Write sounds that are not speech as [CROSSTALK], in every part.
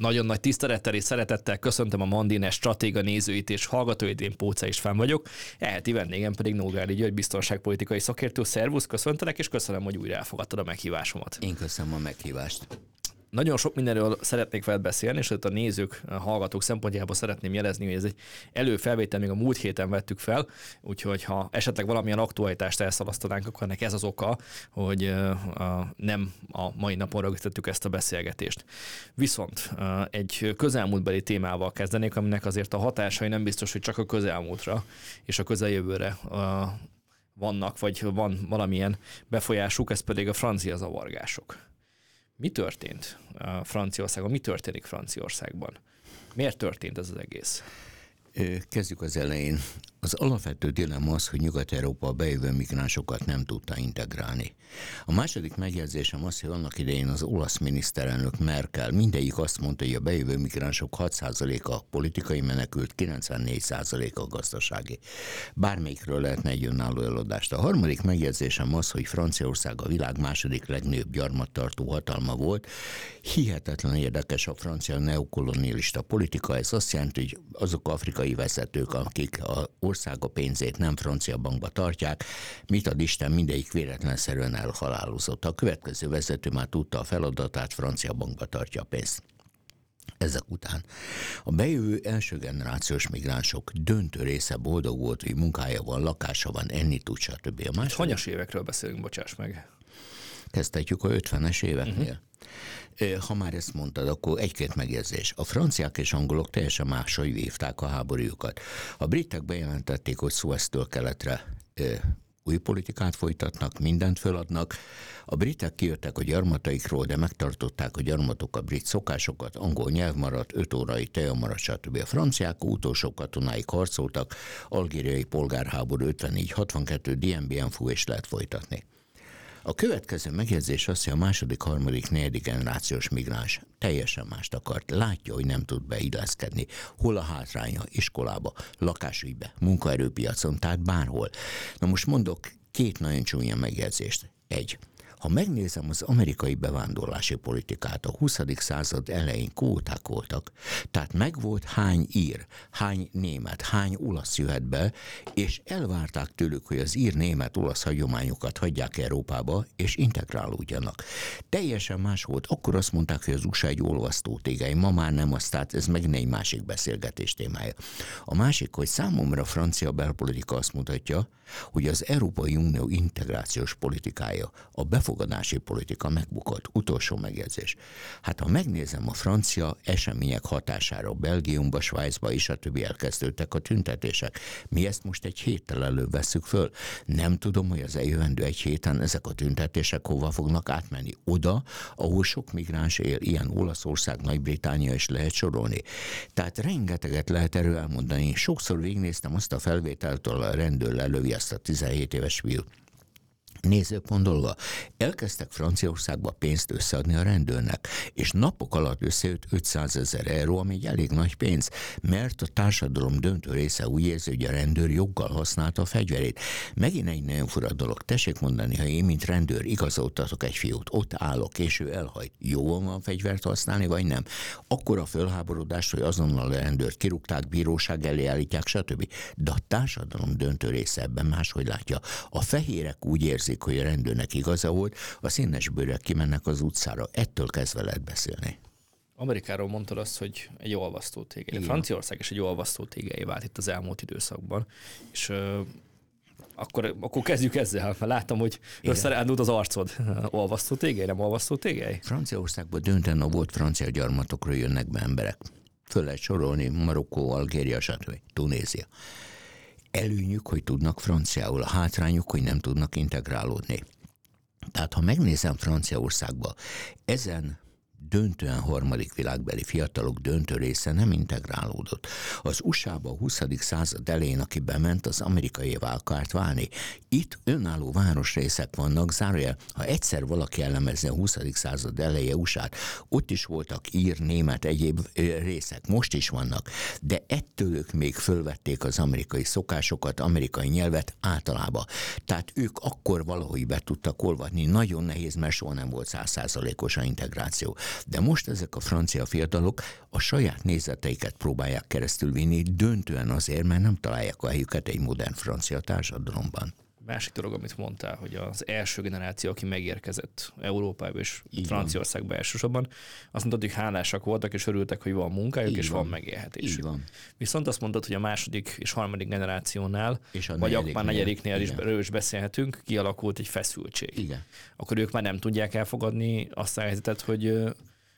Nagyon nagy tisztelettel és szeretettel köszöntöm a Mandines stratéga nézőit és hallgatóit, én Póca fenn vagyok. Eheti vendégem pedig Nógári György, biztonságpolitikai szakértő. Szervusz, köszöntelek, és köszönöm, hogy újra elfogadtad a meghívásomat. Én köszönöm a meghívást. Nagyon sok mindenről szeretnék veled beszélni, és a nézők, a hallgatók szempontjából szeretném jelezni, hogy ez egy előfelvétel, még a múlt héten vettük fel, úgyhogy ha esetleg valamilyen aktualitást elszalasztanánk, akkor ennek ez az oka, hogy nem a mai napon rögzítettük ezt a beszélgetést. Viszont egy közelmúltbeli témával kezdenék, aminek azért a hatásai nem biztos, hogy csak a közelmúltra és a közeljövőre vannak, vagy van valamilyen befolyásuk, ez pedig a francia zavargások. Mi történt Franciaországban? Mi történik Franciaországban? Miért történt ez az egész? Kezdjük az elején. Az alapvető dilemma az, hogy Nyugat-Európa a bejövő migránsokat nem tudta integrálni. A második megjegyzésem az, hogy annak idején az olasz miniszterelnök Merkel mindegyik azt mondta, hogy a bejövő migránsok 6%-a politikai menekült, 94%-a gazdasági. Bármelyikről lehetne egy önálló eladást. A harmadik megjegyzésem az, hogy Franciaország a világ második legnagyobb gyarmattartó hatalma volt. Hihetetlen érdekes a francia neokolonialista politika. Ez azt jelenti, hogy azok afrikai vezetők, akik a ország a pénzét nem francia bankba tartják, mit ad Isten, mindegyik véletlenszerűen elhalálozott. A következő vezető már tudta a feladatát, francia bankba tartja a pénzt. Ezek után a bejövő első generációs migránsok döntő része boldog volt, hogy munkája van, lakása van, enni tud, stb. A második... Hanyas évekről beszélünk, bocsáss meg? Kezdhetjük a 50-es éveknél. Uh-huh. Ha már ezt mondtad, akkor egy-két megjegyzés. A franciák és angolok teljesen máshogy vívták a háborújukat. A britek bejelentették, hogy Sueztől keletre új politikát folytatnak, mindent föladnak. A britek kijöttek a gyarmataikról, de megtartották a gyarmatok a brit szokásokat, angol nyelv maradt, öt órai teja maradt, stb. A franciák utolsó katonáik harcoltak, algériai polgárháború 54-62, DNBN fú és lehet folytatni. A következő megjegyzés az, hogy a második, harmadik, negyedik generációs migráns teljesen mást akart. Látja, hogy nem tud beilleszkedni. Hol a hátránya? Iskolába, lakásügybe, munkaerőpiacon, tehát bárhol. Na most mondok két nagyon csúnya megjegyzést. Egy. Ha megnézem az amerikai bevándorlási politikát, a 20. század elején kvóták voltak, tehát megvolt hány ír, hány német, hány olasz jöhet be, és elvárták tőlük, hogy az ír-német-olasz hagyományokat hagyják Európába, és integrálódjanak. Teljesen más volt, akkor azt mondták, hogy az USA egy olvasztó tégely, ma már nem az, tehát ez meg egy másik beszélgetés témája. A másik, hogy számomra a francia belpolitika azt mutatja, hogy az Európai Unió integrációs politikája, a befogadási politika megbukott. Utolsó megjegyzés. Hát ha megnézem a francia események hatására Belgiumba, Svájcba és a többi elkezdődtek a tüntetések. Mi ezt most egy héttel előbb veszük föl. Nem tudom, hogy az eljövendő egy héten ezek a tüntetések hova fognak átmenni. Oda, ahol sok migráns él, ilyen Olaszország, Nagy-Británia is lehet sorolni. Tehát rengeteget lehet erről elmondani. Sokszor végignéztem azt a felvételtől a rendőr lelövi ezt a 17 éves fiút. Nézőpont dolga. Elkezdtek Franciaországba pénzt összeadni a rendőrnek, és napok alatt összejött 500 ezer euró, ami egy elég nagy pénz, mert a társadalom döntő része úgy érzi, hogy a rendőr joggal használta a fegyverét. Megint egy nagyon fura dolog. Tessék mondani, ha én, mint rendőr igazoltatok egy fiút, ott állok, és ő elhajt. Jó van fegyvert használni, vagy nem? Akkor a fölháborodás, hogy azonnal a rendőrt kirúgták, bíróság elé állítják, stb. De a társadalom döntő része ebben máshogy látja. A fehérek úgy érzik, érzik, hogy a rendőrnek igaza volt, a színes bőrek kimennek az utcára. Ettől kezdve lehet beszélni. Amerikáról mondtad azt, hogy egy olvasztó tégely. Franciaország is egy olvasztó tégely vált itt az elmúlt időszakban, és uh, akkor, akkor kezdjük ezzel, mert láttam, hogy összerándult az arcod. Olvasztó tégely, nem olvasztó tégely? Franciaországban dönten a volt francia gyarmatokról jönnek be emberek. Föl lehet sorolni Marokkó, Algéria, stb. Tunézia. Előnyük, hogy tudnak franciául, a hátrányuk, hogy nem tudnak integrálódni. Tehát ha megnézem Franciaországba, ezen döntően harmadik világbeli fiatalok döntő része nem integrálódott. Az USA-ba a 20. század elején, aki bement, az amerikai akart válni. Itt önálló városrészek vannak, zárójel, ha egyszer valaki elemezni a 20. század eleje usa ott is voltak ír, német, egyéb részek, most is vannak, de ettől ők még fölvették az amerikai szokásokat, amerikai nyelvet általában. Tehát ők akkor valahogy be tudtak olvadni. Nagyon nehéz, mert soha nem volt százszázalékos a integráció. De most ezek a francia fiatalok a saját nézeteiket próbálják keresztül vinni, döntően azért, mert nem találják a helyüket egy modern francia társadalomban másik dolog, amit mondtál, hogy az első generáció, aki megérkezett Európába és Így Franciaországba van. elsősorban, azt mondtad, hogy hálásak voltak, és örültek, hogy van munkájuk, Így és van, van megélhetés. Így van. Viszont azt mondtad, hogy a második és harmadik generációnál, és a vagy akkor már negyediknél is, is beszélhetünk, kialakult egy feszültség. Igen. Akkor ők már nem tudják elfogadni azt a helyzetet, hogy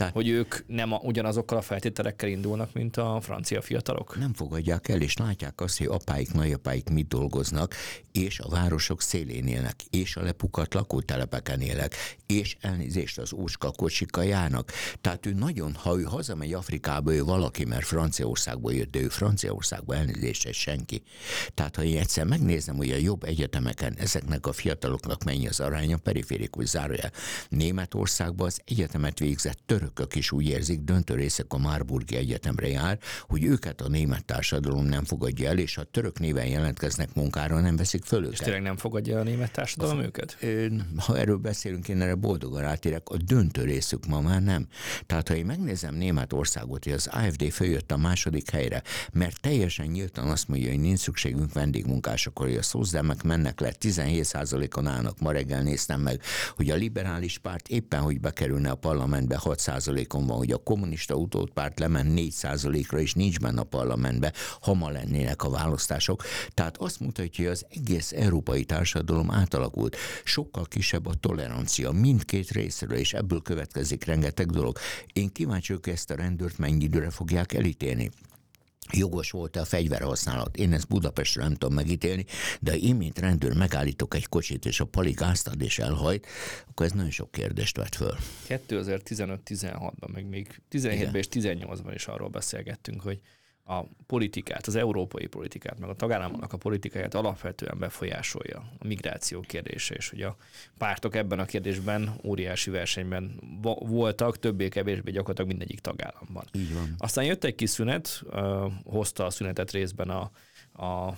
tehát, hogy ők nem a, ugyanazokkal a feltételekkel indulnak, mint a francia fiatalok? Nem fogadják el, és látják azt, hogy apáik, nagyapáik mit dolgoznak, és a városok szélén élnek, és a lepukat lakótelepeken élek, és elnézést az ócska kocsika járnak. Tehát ő nagyon, ha ő hazamegy Afrikába, ő valaki, mert Franciaországból jött, de ő Franciaországba elnézést, senki. Tehát ha én egyszer megnézem, hogy a jobb egyetemeken ezeknek a fiataloknak mennyi az aránya, periférikus zárójel. Németországban az egyetemet végzett török törökök is úgy érzik, döntő részek a Marburgi Egyetemre jár, hogy őket a német társadalom nem fogadja el, és ha török néven jelentkeznek munkára, nem veszik föl őket. És tényleg nem fogadja a német társadalom az, őket? Ha erről beszélünk, én erre boldogan átérek, a döntő részük ma már nem. Tehát ha én megnézem Németországot, hogy az AFD följött a második helyre, mert teljesen nyíltan azt mondja, hogy nincs szükségünk vendégmunkásokra, hogy a szózdemek mennek le, 17%-on állnak, ma reggel néztem meg, hogy a liberális párt éppen, hogy bekerülne a parlamentbe 6 százalékon van, hogy a kommunista utódpárt lemen 4 százalékra, és nincs benne a parlamentbe, ha ma lennének a választások. Tehát azt mutatja, hogy az egész európai társadalom átalakult. Sokkal kisebb a tolerancia mindkét részről, és ebből következik rengeteg dolog. Én kíváncsi vagyok, ezt a rendőrt mennyi időre fogják elítélni jogos volt a fegyverhasználat. Én ezt Budapestről nem tudom megítélni, de én, mint rendőr megállítok egy kocsit, és a pali gáztad és elhajt, akkor ez nagyon sok kérdést vett föl. 2015-16-ban, meg még 17-ben és 18-ban is arról beszélgettünk, hogy a politikát, az európai politikát, meg a tagállamoknak a politikáját alapvetően befolyásolja a migráció kérdése, és hogy a pártok ebben a kérdésben óriási versenyben voltak, többé-kevésbé gyakorlatilag mindegyik tagállamban. Így van. Aztán jött egy kis szünet, hozta a szünetet részben a, a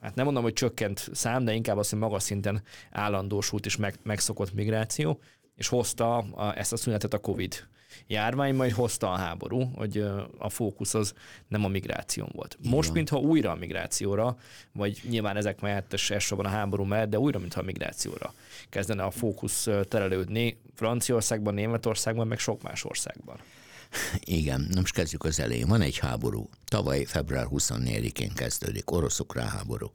hát nem mondom, hogy csökkent szám, de inkább azt, hogy magas szinten állandósult és meg, megszokott migráció, és hozta a, ezt a szünetet a COVID járvány, majd hozta a háború, hogy a fókusz az nem a migráción volt. Igen. Most, mintha újra a migrációra, vagy nyilván ezek mellett elsősorban a háború mellett, de újra, mintha a migrációra kezdene a fókusz terelődni Franciaországban, Németországban, meg sok más országban. Igen, most kezdjük az elején. Van egy háború. Tavaly február 24-én kezdődik, orosz-ukrán háború.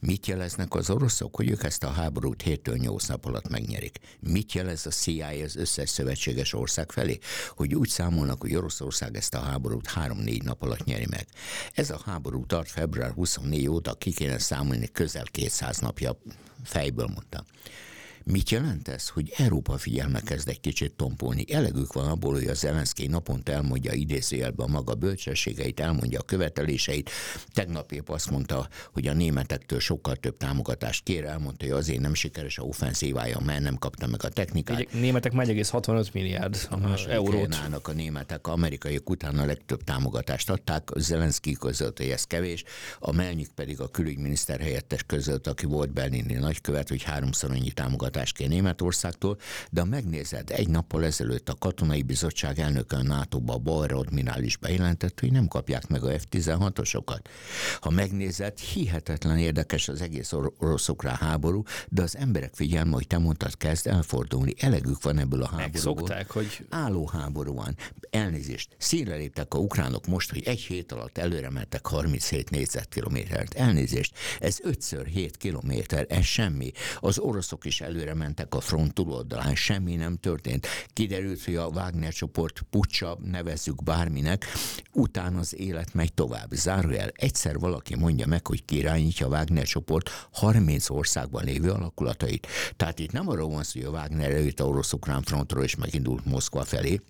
Mit jeleznek az oroszok, hogy ők ezt a háborút 7 8 nap alatt megnyerik? Mit jelez a CIA az összes szövetséges ország felé? Hogy úgy számolnak, hogy Oroszország ezt a háborút 3-4 nap alatt nyeri meg. Ez a háború tart február 24 óta, ki kéne számolni közel 200 napja, fejből mondtam. Mit jelent ez? Hogy Európa figyelme kezd egy kicsit tompolni. Elegük van abból, hogy az Zelenszky naponta elmondja idézőjelben a maga bölcsességeit, elmondja a követeléseit. Tegnap épp azt mondta, hogy a németektől sokkal több támogatást kér, elmondta, hogy azért nem sikeres a offenzívája, mert nem kapta meg a technikát. A németek 1,65 milliárd a eurót. A németek, amerikaiak után a legtöbb támogatást adták, Zelenszky között, hogy ez kevés, a Melnyik pedig a külügyminiszter helyettes között, aki volt Berlini nagykövet, hogy háromszor annyi támogatást támogatást kér Németországtól, de ha megnézed, egy nappal ezelőtt a katonai bizottság elnöke a NATO-ba, a Balra admirális bejelentett, hogy nem kapják meg a F-16-osokat. Ha megnézed, hihetetlen érdekes az egész or- orosz-ukrán háború, de az emberek figyelme, hogy te mondtad, kezd elfordulni. Elegük van ebből a háborúból. Megszokták, hogy... Álló háború van. Elnézést. Színre léptek a ukránok most, hogy egy hét alatt előre mentek 37 négyzetkilométert. Elnézést. Ez 5x7 kilométer, ez semmi. Az oroszok is elő előre mentek a front túloldalán, semmi nem történt. Kiderült, hogy a Wagner csoport pucsa, nevezzük bárminek, utána az élet megy tovább. Zárójel, egyszer valaki mondja meg, hogy kirányítja a Wagner csoport 30 országban lévő alakulatait. Tehát itt nem arról van szó, hogy a Wagner előtt a orosz-ukrán frontról és megindult Moszkva felé,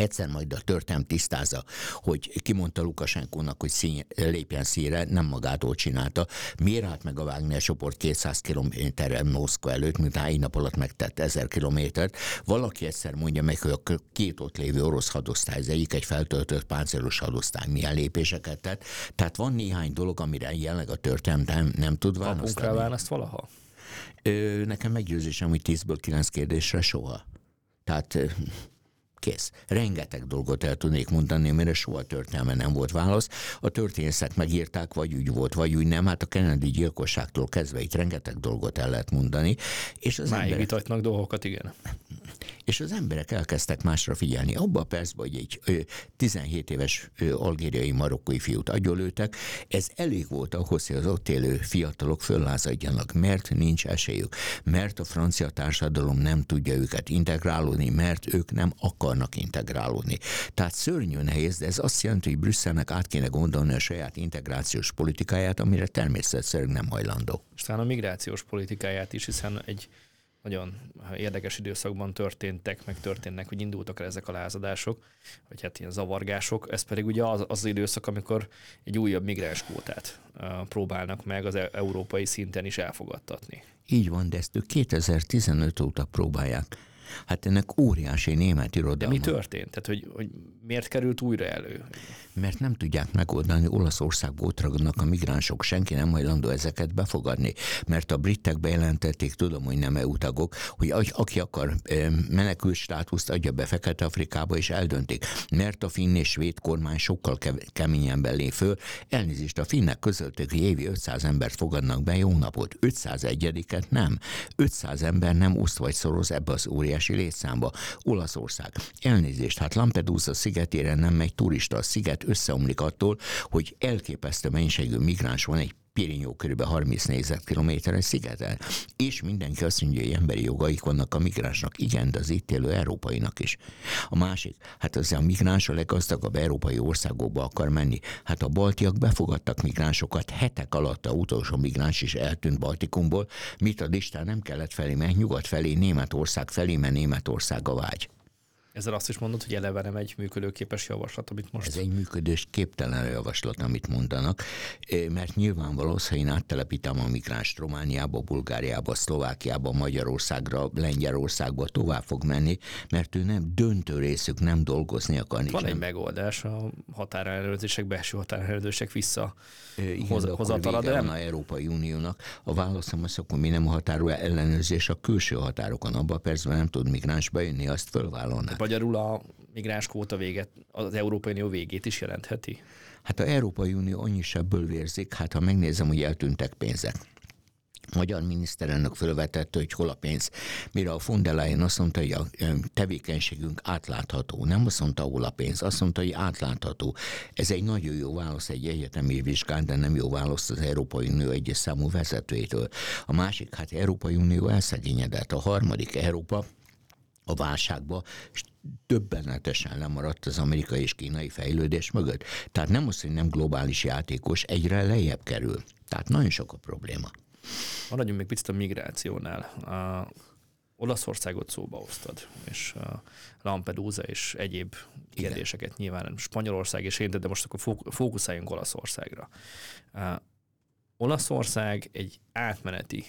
egyszer majd a történelm tisztázza, hogy kimondta Lukasenkónak, hogy szín, lépjen színre, nem magától csinálta. Miért állt meg a Wagner csoport 200 kilométerre Moszkva előtt, miután egy nap alatt megtett 1000 kilométert. Valaki egyszer mondja meg, hogy a két ott lévő orosz hadosztály, az egyik egy feltöltött páncélos hadosztály, milyen lépéseket tett. Tehát van néhány dolog, amire jelenleg a történelem nem, nem tud választani. Kapunk rá választ valaha? Ö, nekem meggyőzésem, hogy 10-ből 9 kérdésre soha. Tehát Kész. Rengeteg dolgot el tudnék mondani, mire soha történelme nem volt válasz. A történészek megírták, vagy úgy volt, vagy úgy nem. Hát a Kennedy gyilkosságtól kezdve itt rengeteg dolgot el lehet mondani. És az Máig emberek... vitatnak dolgokat, igen. És az emberek elkezdtek másra figyelni. Abba a percben, hogy egy 17 éves algériai marokkói fiút agyolőtek, ez elég volt ahhoz, hogy az ott élő fiatalok föllázadjanak, mert nincs esélyük, mert a francia társadalom nem tudja őket integrálódni, mert ők nem akarnak integrálódni. Tehát szörnyű nehéz, de ez azt jelenti, hogy Brüsszelnek át kéne gondolni a saját integrációs politikáját, amire természetszerűen nem hajlandó. És a migrációs politikáját is, hiszen egy nagyon érdekes időszakban történtek, meg történnek, hogy indultak el ezek a lázadások, vagy hát ilyen zavargások. Ez pedig ugye az, az, az időszak, amikor egy újabb migráns kvótát próbálnak meg az e- európai szinten is elfogadtatni. Így van, de ezt ők 2015 óta próbálják. Hát ennek óriási német irodalma. De mi történt? Tehát, hogy, hogy miért került újra elő? Mert nem tudják megoldani, Olaszországból ott ragadnak a migránsok, senki nem hajlandó ezeket befogadni. Mert a britek bejelentették, tudom, hogy nem EU tagok, hogy aki akar menekült státuszt adja be Fekete-Afrikába, és eldöntik. Mert a finn és svéd kormány sokkal keményen belé föl. Elnézést, a finnek közölték, hogy évi 500 embert fogadnak be, jó napot. 501-et nem. 500 ember nem oszt vagy szoroz ebbe az óriási létszámba. Olaszország. Elnézést, hát Lampedusa szigetére nem megy turista. A sziget összeomlik attól, hogy elképesztő mennyiségű migráns van egy Pirinyó kb. 30 négyzetkilométeres szigeten, és mindenki azt mondja, hogy emberi jogaik vannak a migránsnak. Igen, de az itt élő európainak is. A másik, hát az a migráns a leggazdagabb európai országokba akar menni. Hát a baltiak befogadtak migránsokat, hetek alatt a utolsó migráns is eltűnt Baltikumból, mit a listán nem kellett felé, mert nyugat felé, Németország felé, mert Németország a vágy. Ezzel azt is mondod, hogy eleve nem egy működőképes javaslat, amit most... Ez egy működős képtelen javaslat, amit mondanak, mert nyilvánvaló, ha én áttelepítem a migránst Romániába, Bulgáriába, Szlovákiába, Magyarországra, Lengyelországba tovább fog menni, mert ő nem döntő részük nem dolgozni akar. Van egy megoldás, a határellenőrzések, belső határellenőrzések vissza Igen, hoz, de hozatala, de nem... a Európai Uniónak. A válaszom az, akkor mi nem a határó ellenőrzés a külső határokon. Abban a percben nem tud migráns bejönni, azt fölvállalná. Magyarul a migráns kvóta véget, az Európai Unió végét is jelentheti? Hát a Európai Unió annyi sebből vérzik, hát ha megnézem, hogy eltűntek pénzek magyar miniszterelnök felvetette, hogy hol a pénz. Mire a von azt mondta, hogy a tevékenységünk átlátható. Nem azt mondta, hol a pénz, azt mondta, hogy átlátható. Ez egy nagyon jó válasz egy egyetemi vizsgán, de nem jó válasz az Európai Unió egyes számú vezetőjétől. A másik, hát Európai Unió elszegényedett. A harmadik Európa a válságba, és többenetesen lemaradt az amerikai és kínai fejlődés mögött. Tehát nem az, hogy nem globális játékos, egyre lejjebb kerül. Tehát nagyon sok a probléma. Maradjunk még picit a migrációnál. A Olaszországot szóba hoztad, és a Lampedusa és egyéb kérdéseket nyilván Spanyolország és én, de most akkor fókuszáljunk Olaszországra. Olaszország egy átmeneti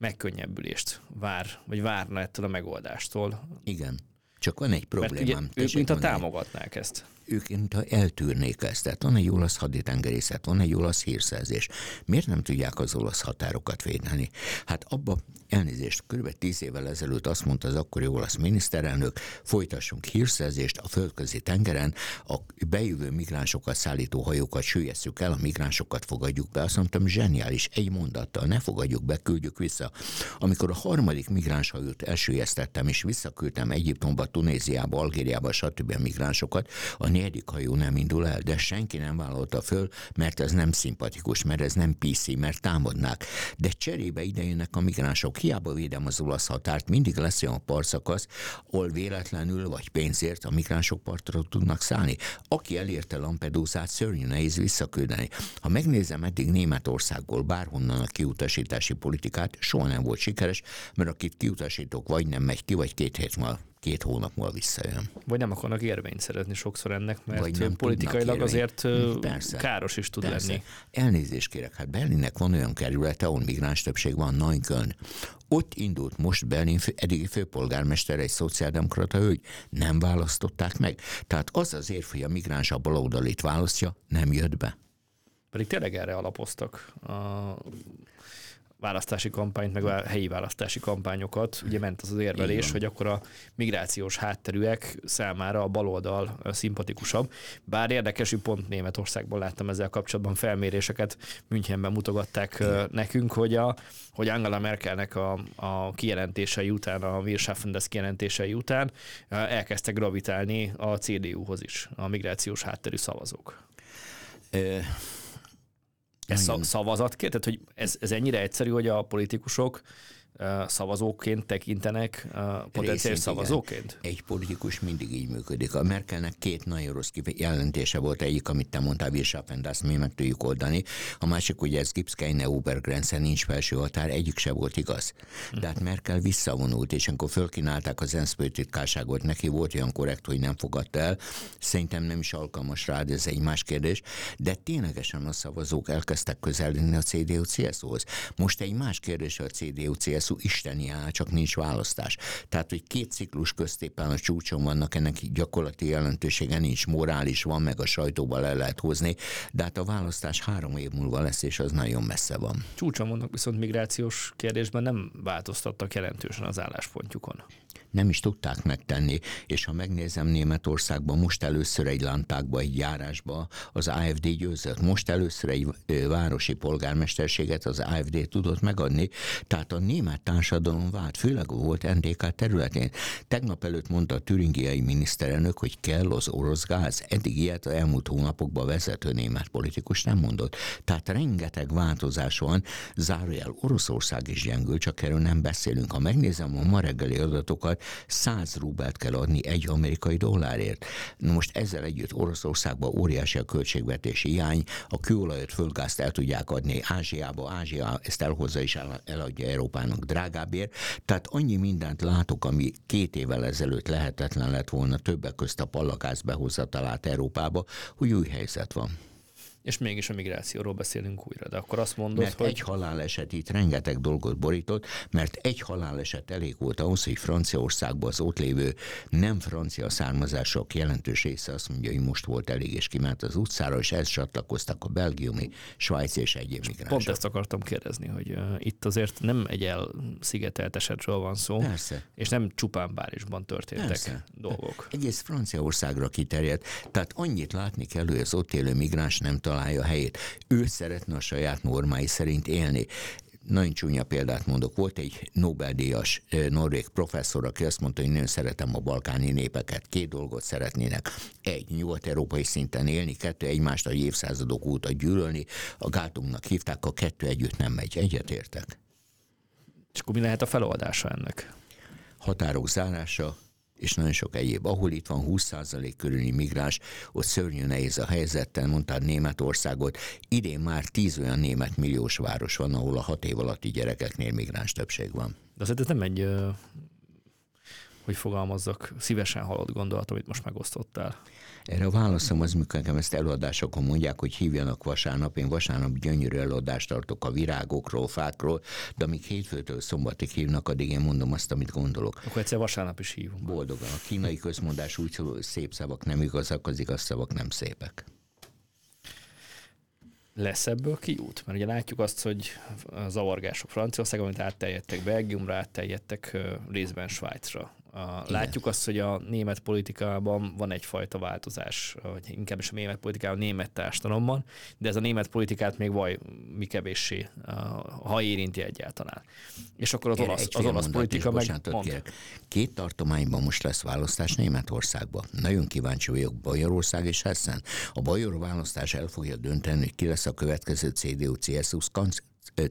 megkönnyebbülést vár, vagy várna ettől a megoldástól. Igen. Csak van egy problémám. Mert ugye ők mint a támogatnák ezt ők mintha eltűrnék ezt. Tehát van egy olasz haditengerészet, van egy olasz hírszerzés. Miért nem tudják az olasz határokat védeni? Hát abba elnézést, kb. tíz évvel ezelőtt azt mondta az akkori olasz miniszterelnök, folytassunk hírszerzést a földközi tengeren, a bejövő migránsokat szállító hajókat süllyesztjük el, a migránsokat fogadjuk be. Azt mondtam, zseniális, egy mondattal, ne fogadjuk be, küldjük vissza. Amikor a harmadik migránshajót elsüllyesztettem, és visszaküldtem Egyiptomba, Tunéziába, Algériába, stb. migránsokat, a negyedik hajó nem indul el, de senki nem vállalta föl, mert ez nem szimpatikus, mert ez nem PC, mert támadnák. De cserébe idejönnek a migránsok, hiába védem az olasz határt, mindig lesz olyan parszakasz, ahol véletlenül vagy pénzért a migránsok partra tudnak szállni. Aki elérte Lampedusát, szörnyű nehéz visszaküldeni. Ha megnézem eddig Németországból bárhonnan a kiutasítási politikát, soha nem volt sikeres, mert akit kiutasítok, vagy nem megy ki, vagy két hét múlva két hónap múlva visszajön. Vagy nem akarnak érvényt szeretni sokszor ennek, mert Vagy nem politikailag azért Persze. káros is tud Persze. lenni. Elnézést kérek, hát Berlinnek van olyan kerülete, ahol migráns többség van, Neukölln. Ott indult most Berlin fő, eddigi főpolgármester egy szociáldemokrata hölgy, nem választották meg. Tehát az az érv, hogy a migráns a baloldalit választja, nem jött be. Pedig tényleg erre alapoztak a választási kampányt, meg a helyi választási kampányokat. Ugye ment az az érvelés, hogy akkor a migrációs hátterűek számára a baloldal szimpatikusabb. Bár érdekes, hogy pont Németországban láttam ezzel kapcsolatban felméréseket, Münchenben mutogatták Igen. nekünk, hogy, a, hogy Angela Merkelnek a, a kijelentései után, a Wirtschaffendes kijelentései után elkezdtek gravitálni a CDU-hoz is, a migrációs hátterű szavazók. Ez szavazatként? Tehát, hogy ez, ez ennyire egyszerű, hogy a politikusok szavazóként tekintenek potenciális szavazóként? Igen. Egy politikus mindig így működik. A Merkelnek két nagyon rossz jelentése volt, egyik, amit te mondtál, Wirtschaffen, de azt mi meg tudjuk oldani. A másik, ugye ez Gips keine Obergrenze, nincs felső határ, egyik se volt igaz. De hát Merkel visszavonult, és amikor fölkínálták az ENSZ titkárságot, neki volt olyan korrekt, hogy nem fogadta el. Szerintem nem is alkalmas rá, de ez egy más kérdés. De ténylegesen a szavazók elkezdtek közeledni a CDU-CSU-hoz. Most egy más kérdés a CDU-CSU hosszú isteni áll, csak nincs választás. Tehát, hogy két ciklus köztépen a csúcson vannak, ennek gyakorlati jelentősége nincs, morális van, meg a sajtóba le lehet hozni, de hát a választás három év múlva lesz, és az nagyon messze van. Csúcson vannak, viszont migrációs kérdésben nem változtattak jelentősen az álláspontjukon nem is tudták megtenni, és ha megnézem Németországban, most először egy lantákba, egy járásba az AFD győzött. Most először egy városi polgármesterséget az AFD tudott megadni, tehát a német társadalom vált, főleg volt NDK területén. Tegnap előtt mondta a türingiai miniszterelnök, hogy kell az orosz gáz. Eddig ilyet a elmúlt hónapokban vezető német politikus nem mondott. Tehát rengeteg változás van, zárójel Oroszország is gyengül, csak erről nem beszélünk. Ha megnézem a ma reggeli adatokat, 100 rubelt kell adni egy amerikai dollárért. Na most ezzel együtt Oroszországban óriási a költségvetési hiány, a kőolajat, földgázt el tudják adni Ázsiába, Ázsia ezt elhozza és eladja Európának drágábbért. Tehát annyi mindent látok, ami két évvel ezelőtt lehetetlen lett volna többek közt a pallakász behozatalát Európába, hogy új helyzet van és mégis a migrációról beszélünk újra. De akkor azt mondod, mert hogy... egy haláleset itt rengeteg dolgot borított, mert egy haláleset elég volt ahhoz, hogy Franciaországban az ott lévő nem francia származások jelentős része azt mondja, hogy most volt elég, és kiment az utcára, és ezt csatlakoztak a belgiumi, svájci és egyéb migránsok. Pont ezt akartam kérdezni, hogy uh, itt azért nem egy elszigetelt esetről van szó, Persze. és nem csupán Párizsban történtek Persze. dolgok. Egész Franciaországra kiterjedt, tehát annyit látni kell, hogy az ott élő migráns nem találja helyét. Ő szeretne a saját normái szerint élni nagyon csúnya példát mondok. Volt egy Nobel-díjas norvég professzor, aki azt mondta, hogy nagyon szeretem a balkáni népeket. Két dolgot szeretnének. Egy, nyugat-európai szinten élni, kettő, egymást a évszázadok óta gyűlölni. A gátunknak hívták, a kettő együtt nem megy. Egyetértek. És akkor mi lehet a feloldása ennek? Határok zárása, és nagyon sok egyéb. Ahol itt van 20% körüli migráns, ott szörnyű nehéz a helyzettel, mondtad Németországot. Idén már 10 olyan német milliós város van, ahol a hat év alatti gyerekeknél migráns többség van. De azért ez nem egy, hogy fogalmazzak, szívesen halott gondolat, amit most megosztottál. Erre a válaszom az, mikor nekem ezt előadásokon mondják, hogy hívjanak vasárnap. Én vasárnap gyönyörű előadást tartok a virágokról, fákról, de amíg hétfőtől szombatig hívnak, addig én mondom azt, amit gondolok. Akkor egyszer vasárnap is hívunk. Boldogan. A kínai közmondás úgy szól, hogy szép szavak nem igazak, az igaz szavak nem szépek lesz ebből kiút? Mert ugye látjuk azt, hogy a zavargások Franciaországban, amit átterjedtek Belgiumra, átterjedtek részben Svájcra. A, látjuk azt, hogy a német politikában van egyfajta változás, vagy inkább is a német politikában, a német társadalomban, de ez a német politikát még vaj, mi kevéssé, ha érinti egyáltalán. És akkor az Kérek, olasz, az olasz politika meg mond. Két tartományban most lesz választás Németországban. Nagyon kíváncsi vagyok Bajorország és Hessen. A Bajor választás el fogja dönteni, hogy ki lesz a következő CDU-CSU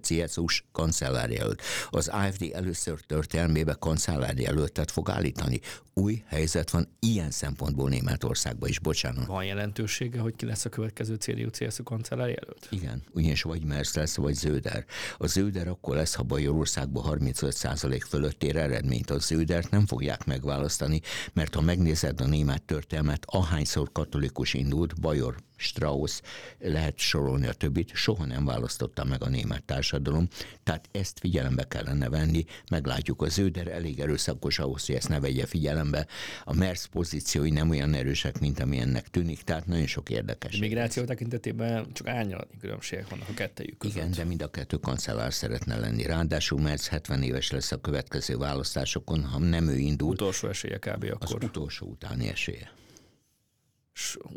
CSU-s kancellárjelölt. Az AFD először történelmében kancellárjelöltet fog állítani. Új helyzet van ilyen szempontból Németországban is, bocsánat. Van jelentősége, hogy ki lesz a következő CDU-CSU kancellárjelölt? Igen, ugyanis vagy Mersz lesz, vagy Zöder. A Zöder akkor lesz, ha Bajorországban 35% fölött ér eredményt. A Zödert nem fogják megválasztani, mert ha megnézed a német történelmet, ahányszor katolikus indult, Bajor Strauss, lehet sorolni a többit, soha nem választotta meg a német társadalom, tehát ezt figyelembe kellene venni, meglátjuk az ő, de elég erőszakos ahhoz, hogy ezt ne vegye figyelembe. A Mersz pozíciói nem olyan erősek, mint ami ennek tűnik, tehát nagyon sok érdekes. A migráció tekintetében csak árnyalatnyi különbségek vannak a kettejük között. Igen, de mind a kettő kancellár szeretne lenni. Ráadásul Mersz 70 éves lesz a következő választásokon, ha nem ő indul. Utolsó esélye kb. akkor. Az utolsó utáni esélye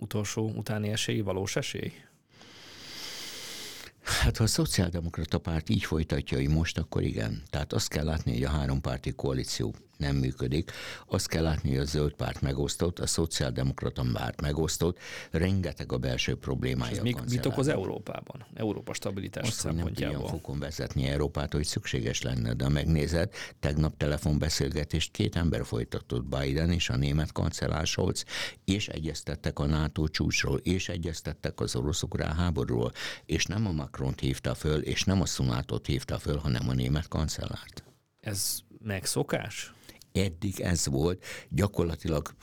utolsó utáni esély, valós esély? Hát ha a szociáldemokrata párt így folytatja, hogy most, akkor igen. Tehát azt kell látni, hogy a hárompárti koalíció nem működik. Azt kell látni, hogy a zöld párt megosztott, a szociáldemokrata párt megosztott, rengeteg a belső problémája. És ez mit, mit okoz Európában? Európa stabilitás azt, szempontjából? Azt, nem fokon vezetni Európát, hogy szükséges lenne, de megnézed, tegnap telefonbeszélgetést két ember folytatott Biden és a német kancellár Scholz, és egyeztettek a NATO csúcsról, és egyeztettek az orosz-ukrán háborúról, és nem a Macron hívta föl, és nem a Szunátot hívta föl, hanem a német kancellárt. Ez megszokás? Eddig ez volt, gyakorlatilag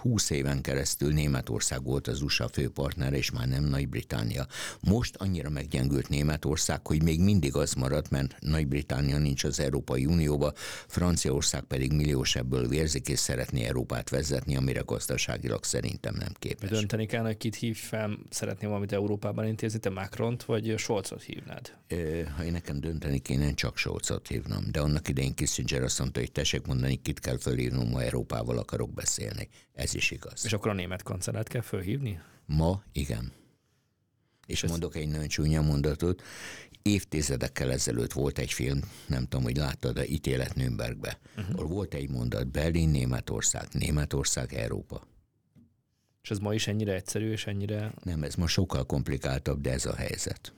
20 éven keresztül Németország volt az USA főpartnere, és már nem Nagy-Britannia. Most annyira meggyengült Németország, hogy még mindig az maradt, mert Nagy-Britannia nincs az Európai Unióba, Franciaország pedig milliós ebből vérzik, és szeretné Európát vezetni, amire gazdaságilag szerintem nem képes. Dönteni kell, hogy kit hív fel, szeretném valamit Európában intézni, te Macront vagy Scholzot hívnád? Ha én nekem dönteni kéne, csak Scholzot hívnám, de annak idején Kissinger azt mondta, hogy tessék mondani, kit kell fölírnom, ha Európával akarok beszélni. Ez is igaz. És akkor a német kancellárt kell fölhívni? Ma igen. És Ez... mondok egy nagyon csúnya mondatot. Évtizedekkel ezelőtt volt egy film, nem tudom, hogy láttad, de ítélet Nürnbergbe. Uh-huh. volt egy mondat, Berlin, Németország, Németország, Európa. És ez ma is ennyire egyszerű, és ennyire... Nem, ez ma sokkal komplikáltabb, de ez a helyzet.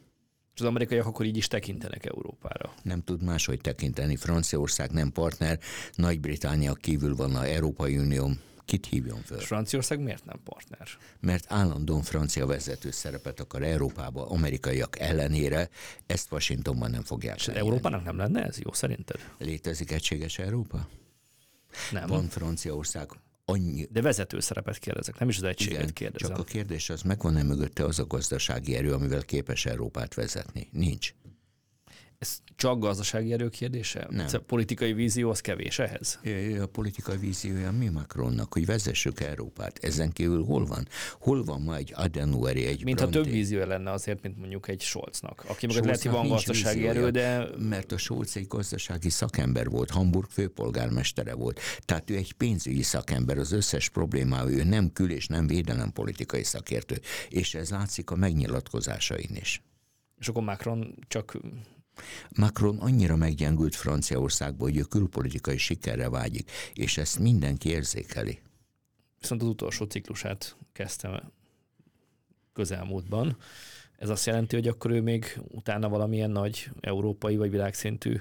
És az amerikaiak akkor így is tekintenek Európára. Nem tud máshogy tekinteni. Franciaország nem partner, Nagy-Britannia kívül van a Európai Unió, kit hívjon föl. Franciaország miért nem partner? Mert állandóan francia vezető szerepet akar Európába, amerikaiak ellenére, ezt Washingtonban nem fogják És Európának nem lenne ez jó szerinted? Létezik egységes Európa? Nem. Van Franciaország, annyi... De vezető szerepet kérdezek, nem is az egységet Igen, kérdezem. Csak a kérdés az, megvan-e mögötte az a gazdasági erő, amivel képes Európát vezetni? Nincs ez csak gazdasági erő kérdése? Nem. A politikai vízió az kevés ehhez? A politikai víziója mi Macronnak, hogy vezessük Európát. Ezen kívül hol van? Hol van ma egy Adenaueri, egy Mint Branté? ha több vízió lenne azért, mint mondjuk egy Scholznak, aki mögött lehet, hogy van gazdasági víziója, erő, de... Mert a Scholz egy gazdasági szakember volt, Hamburg főpolgármestere volt. Tehát ő egy pénzügyi szakember, az összes problémája, ő nem kül- és nem védelem politikai szakértő. És ez látszik a megnyilatkozásain is. És akkor Macron csak Macron annyira meggyengült Franciaországból, hogy a külpolitikai sikerre vágyik, és ezt mindenki érzékeli. Viszont az utolsó ciklusát kezdtem közelmúltban. Ez azt jelenti, hogy akkor ő még utána valamilyen nagy európai vagy világszintű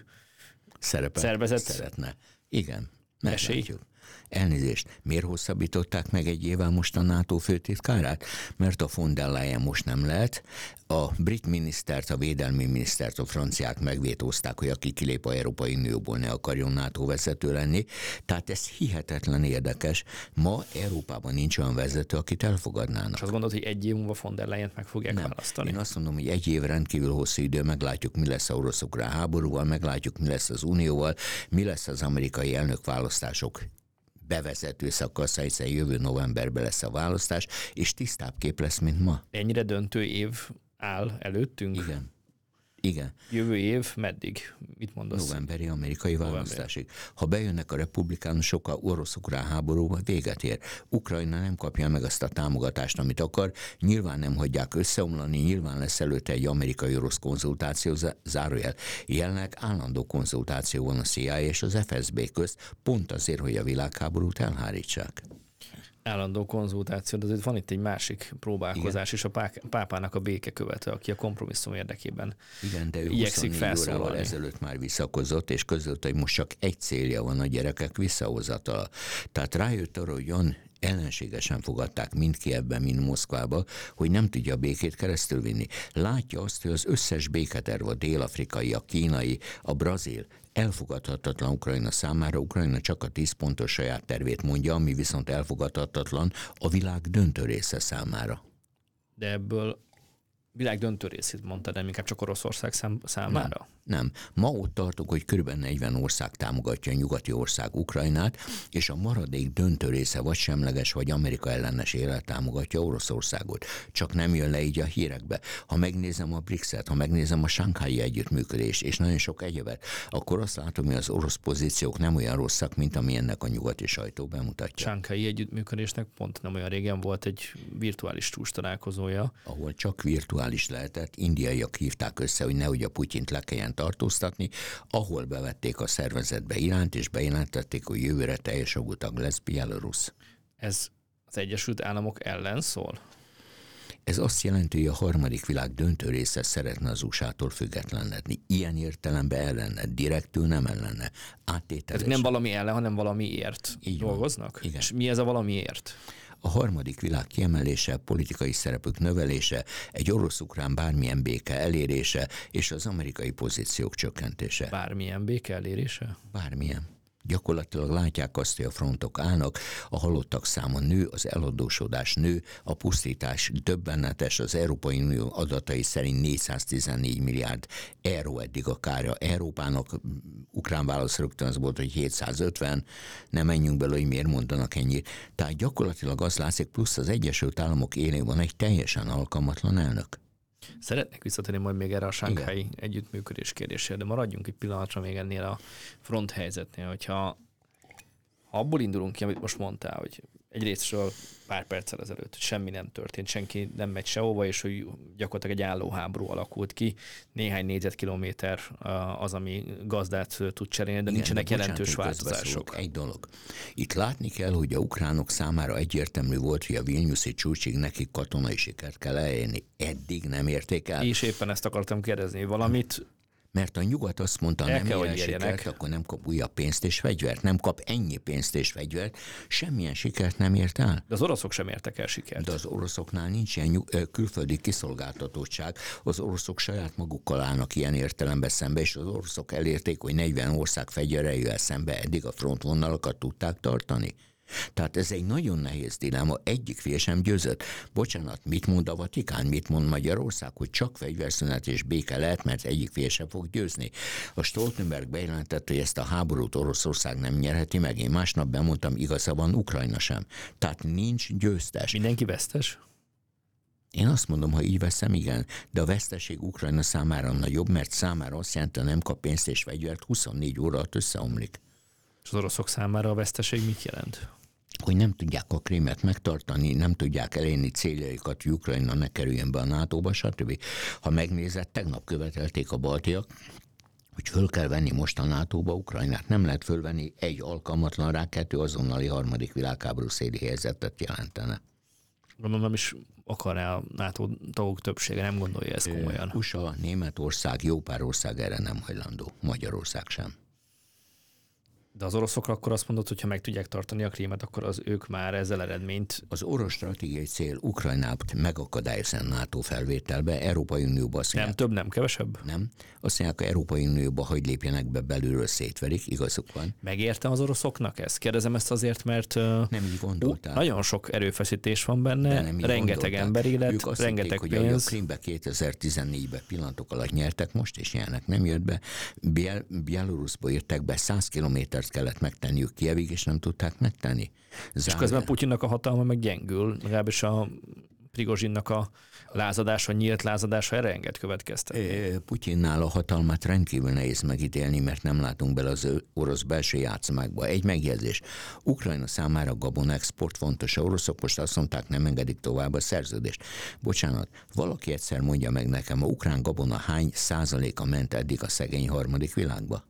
Szerepet szervezet szeretne. Igen, meglátjuk. Elnézést, miért hosszabbították meg egy évvel most a NATO főtitkárát? Mert a von der Leyen most nem lehet. A brit minisztert, a védelmi minisztert, a franciák megvétózták, hogy aki kilép a Európai Unióból ne akarjon NATO vezető lenni. Tehát ez hihetetlen érdekes. Ma Európában nincs olyan vezető, akit elfogadnának. És azt gondolod, hogy egy év múlva von der leyen meg fogják nem. választani? Én azt mondom, hogy egy év rendkívül hosszú idő, meglátjuk, mi lesz a oroszokra háborúval, meglátjuk, mi lesz az Unióval, mi lesz az amerikai elnökválasztások bevezető szakasz, hiszen jövő novemberben lesz a választás, és tisztább kép lesz, mint ma. Ennyire döntő év áll előttünk? Igen. Igen. Jövő év meddig? Mit mondasz? Novemberi amerikai választásig. Ha bejönnek a republikánusok, a orosz-ukrán háborúba véget ér. Ukrajna nem kapja meg azt a támogatást, amit akar. Nyilván nem hagyják összeomlani, nyilván lesz előtte egy amerikai-orosz konzultáció, zárójel. Jelenleg állandó konzultáció van a CIA és az FSB közt, pont azért, hogy a világháborút elhárítsák állandó konzultáció, de azért van itt egy másik próbálkozás Igen. is a pápának a béke követő, aki a kompromisszum érdekében Igen, de ő igyekszik felszólalni. ezelőtt már visszakozott, és közölt, hogy most csak egy célja van a gyerekek visszahozatala. Tehát rájött arra, hogy olyan ellenségesen fogadták mind Kievben, mind Moszkvába, hogy nem tudja a békét keresztül vinni. Látja azt, hogy az összes béketerv, a dél-afrikai, a kínai, a brazil elfogadhatatlan Ukrajna számára. Ukrajna csak a 10 pontos saját tervét mondja, ami viszont elfogadhatatlan a világ döntő része számára. De ebből világ döntő részét mondtad, nem inkább csak Oroszország szám, számára? Nem. Nem. Ma ott tartunk, hogy kb. 40 ország támogatja a nyugati ország Ukrajnát, és a maradék döntő része vagy semleges, vagy Amerika ellenes élet támogatja Oroszországot. Csak nem jön le így a hírekbe. Ha megnézem a BRICS-et, ha megnézem a Sánkhái együttműködést, és nagyon sok egyebet, akkor azt látom, hogy az orosz pozíciók nem olyan rosszak, mint ami ennek a nyugati sajtó bemutatja. Sánkhái együttműködésnek pont nem olyan régen volt egy virtuális csúcs találkozója. Ahol csak virtuális lehetett, indiaiak hívták össze, hogy nehogy a Putyint le kelljen tartóztatni, ahol bevették a szervezetbe iránt, és bejelentették, hogy jövőre teljes jogú tag lesz Belarus. Ez az Egyesült Államok ellen szól? Ez azt jelenti, hogy a harmadik világ döntő része szeretne az USA-tól függetlenedni. Ilyen értelemben ellene, direktül nem ellene. Áttételes. Tehát nem valami ellen, hanem valamiért Így dolgoznak? Igen. És mi ez a valamiért? A harmadik világ kiemelése, politikai szerepük növelése, egy orosz-ukrán bármilyen béke elérése és az amerikai pozíciók csökkentése. Bármilyen béke elérése? Bármilyen. Gyakorlatilag látják azt, hogy a frontok állnak, a halottak száma nő, az eladósodás nő, a pusztítás döbbenetes, az Európai Unió adatai szerint 414 milliárd euró eddig a kára Európának, ukrán válasz rögtön az volt, hogy 750, nem menjünk bele, hogy miért mondanak ennyit. Tehát gyakorlatilag az látszik, plusz az Egyesült Államok élén van egy teljesen alkalmatlan elnök. Szeretnék visszatérni majd még erre a Sánkhái együttműködés kérdésére, de maradjunk egy pillanatra még ennél a front helyzetnél, hogyha ha abból indulunk ki, amit most mondtál, hogy egyrésztről pár perccel ezelőtt, hogy semmi nem történt, senki nem megy sehova, és hogy gyakorlatilag egy állóháború alakult ki. Néhány négyzetkilométer az, ami gazdát tud cserélni, de Igen, nincsenek de jelentős változások. Egy dolog. Itt látni kell, hogy a ukránok számára egyértelmű volt, hogy a Vilniuszi csúcsig nekik katonai sikert kell elérni. Eddig nem érték el. És éppen ezt akartam kérdezni, valamit mert a nyugat azt mondta, El nem kell, ilyen sikert, akkor nem kap újabb pénzt és fegyvert, nem kap ennyi pénzt és fegyvert, semmilyen sikert nem ért el. De az oroszok sem értek el sikert. De az oroszoknál nincs ilyen nyug- külföldi kiszolgáltatottság, az oroszok saját magukkal állnak ilyen értelemben szembe, és az oroszok elérték, hogy 40 ország fegyvereivel szembe eddig a frontvonalakat tudták tartani. Tehát ez egy nagyon nehéz dilemma, egyik fél sem győzött. Bocsánat, mit mond a Vatikán, mit mond Magyarország, hogy csak fegyverszünet és béke lehet, mert egyik fél sem fog győzni. A Stoltenberg bejelentette, hogy ezt a háborút Oroszország nem nyerheti meg. Én másnap bemondtam, igaza van Ukrajna sem. Tehát nincs győztes. Mindenki vesztes? Én azt mondom, ha így veszem, igen, de a veszteség Ukrajna számára nagyobb, mert számára azt jelenti, hogy nem kap pénzt és fegyvert, 24 óra alatt összeomlik. És az oroszok számára a veszteség mit jelent? hogy nem tudják a krémet megtartani, nem tudják elérni céljaikat, hogy Ukrajna ne kerüljön be a NATO-ba, stb. Ha megnézett, tegnap követelték a baltiak, hogy föl kell venni most a NATO-ba Ukrajnát. Nem lehet fölvenni egy alkalmatlan rá, kettő azonnali harmadik világháború széli helyzetet jelentene. Gondolom is akar el a NATO tagok többsége, nem gondolja ezt komolyan. USA, Németország, jó pár ország erre nem hajlandó, Magyarország sem. De az oroszokra akkor azt mondod, hogy ha meg tudják tartani a krímet, akkor az ők már ezzel eredményt... Az orosz stratégiai cél Ukrajnát megakadályozni a NATO felvételbe, Európai Unióba azt mondják, Nem több, nem kevesebb? Nem. Azt mondják, hogy Európai Unióba, hogy lépjenek be belülről szétverik, igazuk van. Megérte az oroszoknak ezt? Kérdezem ezt azért, mert nem így gondolták. Nagyon sok erőfeszítés van benne, nem rengeteg ember élet, ők azt rengeteg hitték, pénz. Hogy a Krimbe 2014-ben pillanatok alatt nyertek most, és ilyenek nem jött be. Biel- Bieloruszba jöttek be 100 kilométer mindent kellett megtenniük Kievig, és nem tudták megtenni. Zár... És közben Putyinnak a hatalma meg gyengül, legalábbis a Prigozsinnak a lázadása, nyílt lázadása erre enged következtetni. Putyinnál a hatalmat rendkívül nehéz megítélni, mert nem látunk bele az orosz belső játszmákba. Egy megjegyzés. Ukrajna számára gabon export fontos. A oroszok most azt mondták, nem engedik tovább a szerződést. Bocsánat, valaki egyszer mondja meg nekem, a ukrán gabona hány százaléka ment eddig a szegény harmadik világba?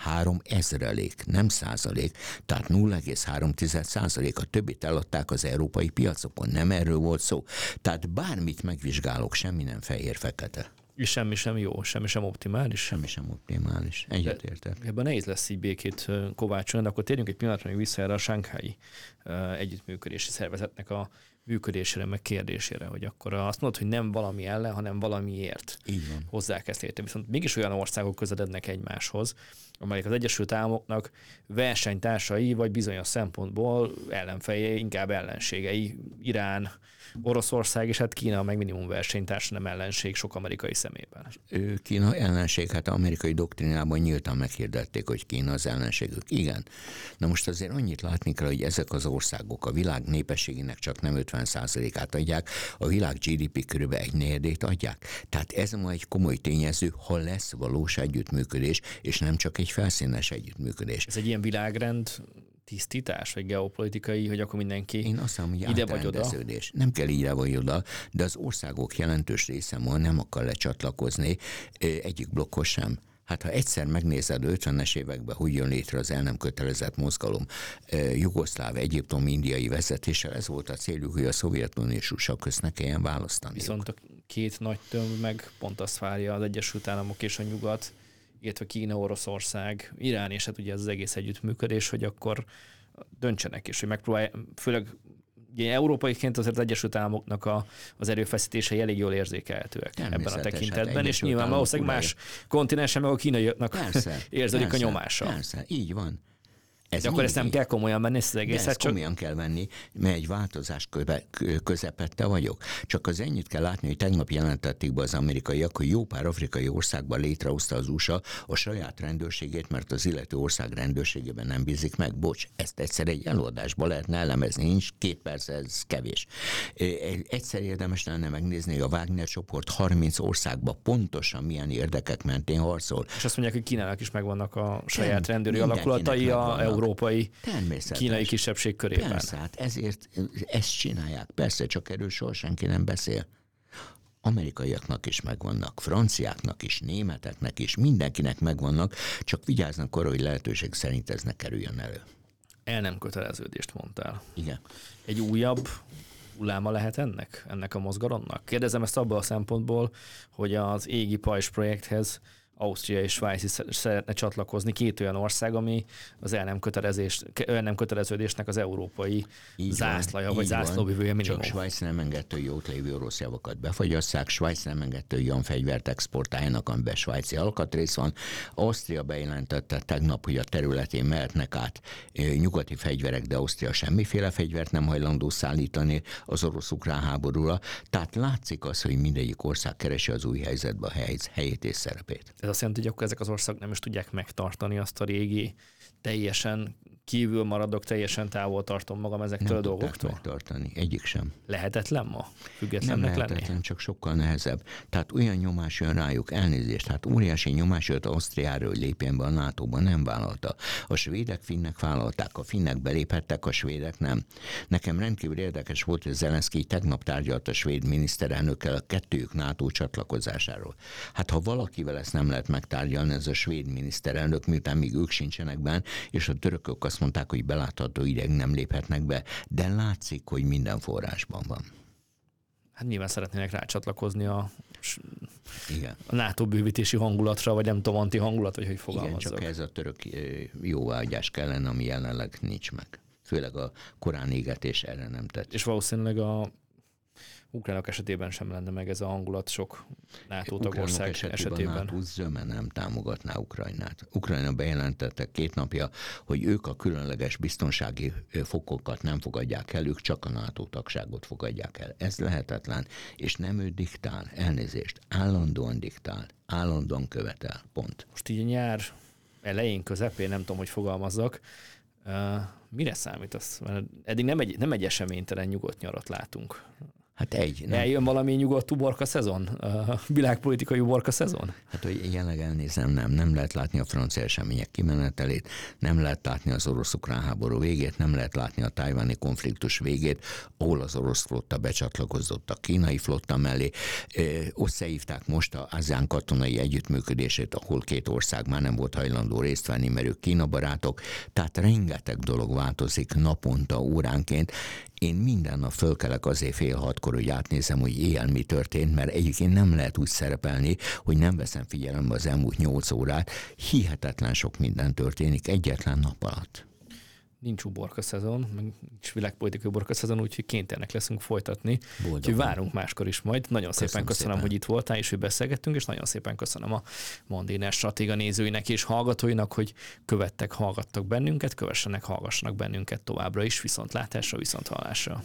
Három ezrelék, nem százalék, tehát 0,3 százalék. A többit eladták az európai piacokon, nem erről volt szó. Tehát bármit megvizsgálok, semmi nem fehér-fekete. És semmi sem jó, semmi sem optimális? Semmi sem optimális. Egyetértek. Ebben nehéz lesz így békét kovácsolni, de akkor térjünk egy pillanatra még vissza erre a Sánkhái együttműködési szervezetnek a működésére, meg kérdésére, hogy akkor azt mondod, hogy nem valami ellen, hanem valamiért Így van. hozzák ezt érteni. Viszont mégis olyan országok közelednek egymáshoz, amelyek az Egyesült Államoknak versenytársai, vagy bizonyos szempontból ellenfejei, inkább ellenségei, Irán, Oroszország, és hát Kína meg minimum versenytárs, nem ellenség sok amerikai szemében. Kína ellenség, hát amerikai doktrinában nyíltan meghirdették, hogy Kína az ellenségük. Igen. Na most azért annyit látni kell, hogy ezek az országok a világ népességének csak nem 50%-át adják, a világ GDP kb. egy negyedét adják. Tehát ez ma egy komoly tényező, ha lesz valós együttműködés, és nem csak egy felszínes együttműködés. Ez egy ilyen világrend tisztítás, vagy geopolitikai, hogy akkor mindenki Én azt mondom, hogy ide vagy oda? Nem kell ide vagy oda, de az országok jelentős része ma nem akar lecsatlakozni egyik blokkhoz sem. Hát ha egyszer megnézed 50-es években, hogy jön létre az el nem kötelezett mozgalom, jugoszláv, egyiptom, indiai vezetéssel, ez volt a céljuk, hogy a Szovjetunió és USA közt ne kelljen választani. Viszont a két nagy tömb meg pont azt várja az Egyesült Államok és a Nyugat, illetve Kína, Oroszország, Irán, és hát ugye ez az egész együttműködés, hogy akkor döntsenek, és hogy megpróbálják, főleg ugye európaiként azért az Egyesült Államoknak a, az erőfeszítései elég jól érzékelhetőek ebben a hát tekintetben, hát és nyilván valószínűleg más kontinensen meg a kínaiaknak [LAUGHS] érződik a nyomása. Persze, így van. Ez De akkor ezt nem kell komolyan venni, ezt az egészet? ezt csak... komolyan kell venni, mert egy változás köve, közepette vagyok. Csak az ennyit kell látni, hogy tegnap jelentették be az amerikaiak, hogy jó pár afrikai országban létrehozta az USA a saját rendőrségét, mert az illető ország rendőrségében nem bízik meg. Bocs, ezt egyszer egy előadásban lehetne elemezni, nincs két perc, ez kevés. Egyszer érdemes lenne megnézni, hogy a Wagner csoport 30 országban pontosan milyen érdekek mentén harcol. És azt mondják, hogy Kínának is megvannak a saját rendőri alakulatai, a európai kínai kisebbség körében. Persze, hát ezért ezt csinálják. Persze, csak erről soha senki nem beszél. Amerikaiaknak is megvannak, franciáknak is, németeknek is, mindenkinek megvannak, csak vigyáznak arra, hogy lehetőség szerint ez ne kerüljön elő. El nem köteleződést mondtál. Igen. Egy újabb hulláma lehet ennek, ennek a mozgalomnak? Kérdezem ezt abból a szempontból, hogy az égi pajzs projekthez Ausztria és Svájc is szeretne csatlakozni, két olyan ország, ami az el nem, kötelezés, el nem köteleződésnek az európai így zászlaja, van, vagy zászlóvivője minimum. Csak Svájc nem engedte, hogy jót lévő orosz javakat befagyasszák, Svájc nem engedte, hogy olyan fegyvert exportáljanak, amiben svájci alkatrész van. Ausztria bejelentette tegnap, hogy a területén mehetnek át nyugati fegyverek, de Ausztria semmiféle fegyvert nem hajlandó szállítani az orosz-ukrán háborúra. Tehát látszik az, hogy mindegyik ország keresi az új helyzetbe a helyét és szerepét. Ez azt jelenti, hogy akkor ezek az országok nem is tudják megtartani azt a régi, teljesen kívül maradok, teljesen távol tartom magam ezektől nem a dolgoktól? megtartani, egyik sem. Lehetetlen ma függetlennek nem lehetetlen, lenni? csak sokkal nehezebb. Tehát olyan nyomás jön rájuk, elnézést, hát óriási nyomás jött Ausztriára, hogy lépjen be a nato nem vállalta. A svédek finnek vállalták, a finnek beléphettek, a svédek nem. Nekem rendkívül érdekes volt, hogy Zelenszky tegnap tárgyalt a svéd miniszterelnökkel a kettőjük NATO csatlakozásáról. Hát ha valakivel ezt nem lehet megtárgyalni, ez a svéd miniszterelnök, miután még ők sincsenek benne, és a törökök azt mondták, hogy belátható ideig nem léphetnek be, de látszik, hogy minden forrásban van. Hát nyilván szeretnének rácsatlakozni a, Igen. a NATO bővítési hangulatra, vagy nem tudom, anti hangulat, vagy hogy fogalmazzak. Igen, csak ez a török jóvágyás kellene, ami jelenleg nincs meg. Főleg a korán égetés erre nem tett. És valószínűleg a ukránok esetében sem lenne meg ez a hangulat sok NATO tagország esetében. esetében. NATO zöme nem támogatná Ukrajnát. Ukrajna bejelentette két napja, hogy ők a különleges biztonsági fokokat nem fogadják el, ők csak a NATO tagságot fogadják el. Ez lehetetlen, és nem ő diktál, elnézést, állandóan diktál, állandóan követel, pont. Most így nyár elején, közepén, nem tudom, hogy fogalmazzak, uh, mire számít az? Mert eddig nem egy, nem egy eseménytelen nyugodt nyarat látunk. Hát egy. Nem. Eljön valami nyugodt uborka szezon? A világpolitikai uborka szezon? Hát, hogy jelenleg elnézem, nem. Nem lehet látni a francia események kimenetelét, nem lehet látni az orosz-ukrán háború végét, nem lehet látni a tájváni konfliktus végét, ahol az orosz flotta becsatlakozott a kínai flotta mellé. Összehívták most a ASEAN katonai együttműködését, ahol két ország már nem volt hajlandó részt venni, mert ők Kína barátok. Tehát rengeteg dolog változik naponta, óránként, én minden nap fölkelek azért fél hatkor, hogy átnézem, hogy éjjel mi történt, mert egyébként nem lehet úgy szerepelni, hogy nem veszem figyelembe az elmúlt nyolc órát. Hihetetlen sok minden történik egyetlen nap alatt. nincs uborka szezon, meg nincs világpolitikai uborka szezon, úgyhogy kénytelenek leszünk folytatni. Boldog úgyhogy várunk máskor is majd. Nagyon köszönöm szépen köszönöm, szépen. hogy itt voltál, és hogy beszélgettünk, és nagyon szépen köszönöm a Mondiner stratéga nézőinek és hallgatóinak, hogy követtek, hallgattak bennünket, kövessenek, hallgassanak bennünket továbbra is, viszontlátásra, viszonthallásra.